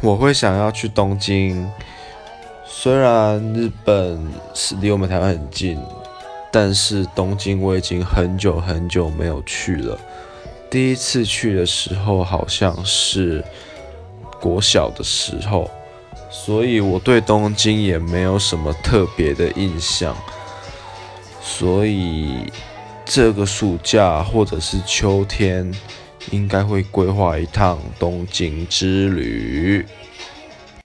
我会想要去东京。虽然日本是离我们台湾很近，但是东京我已经很久很久没有去了。第一次去的时候好像是国小的时候，所以我对东京也没有什么特别的印象。所以这个暑假或者是秋天，应该会规划一趟东京之旅。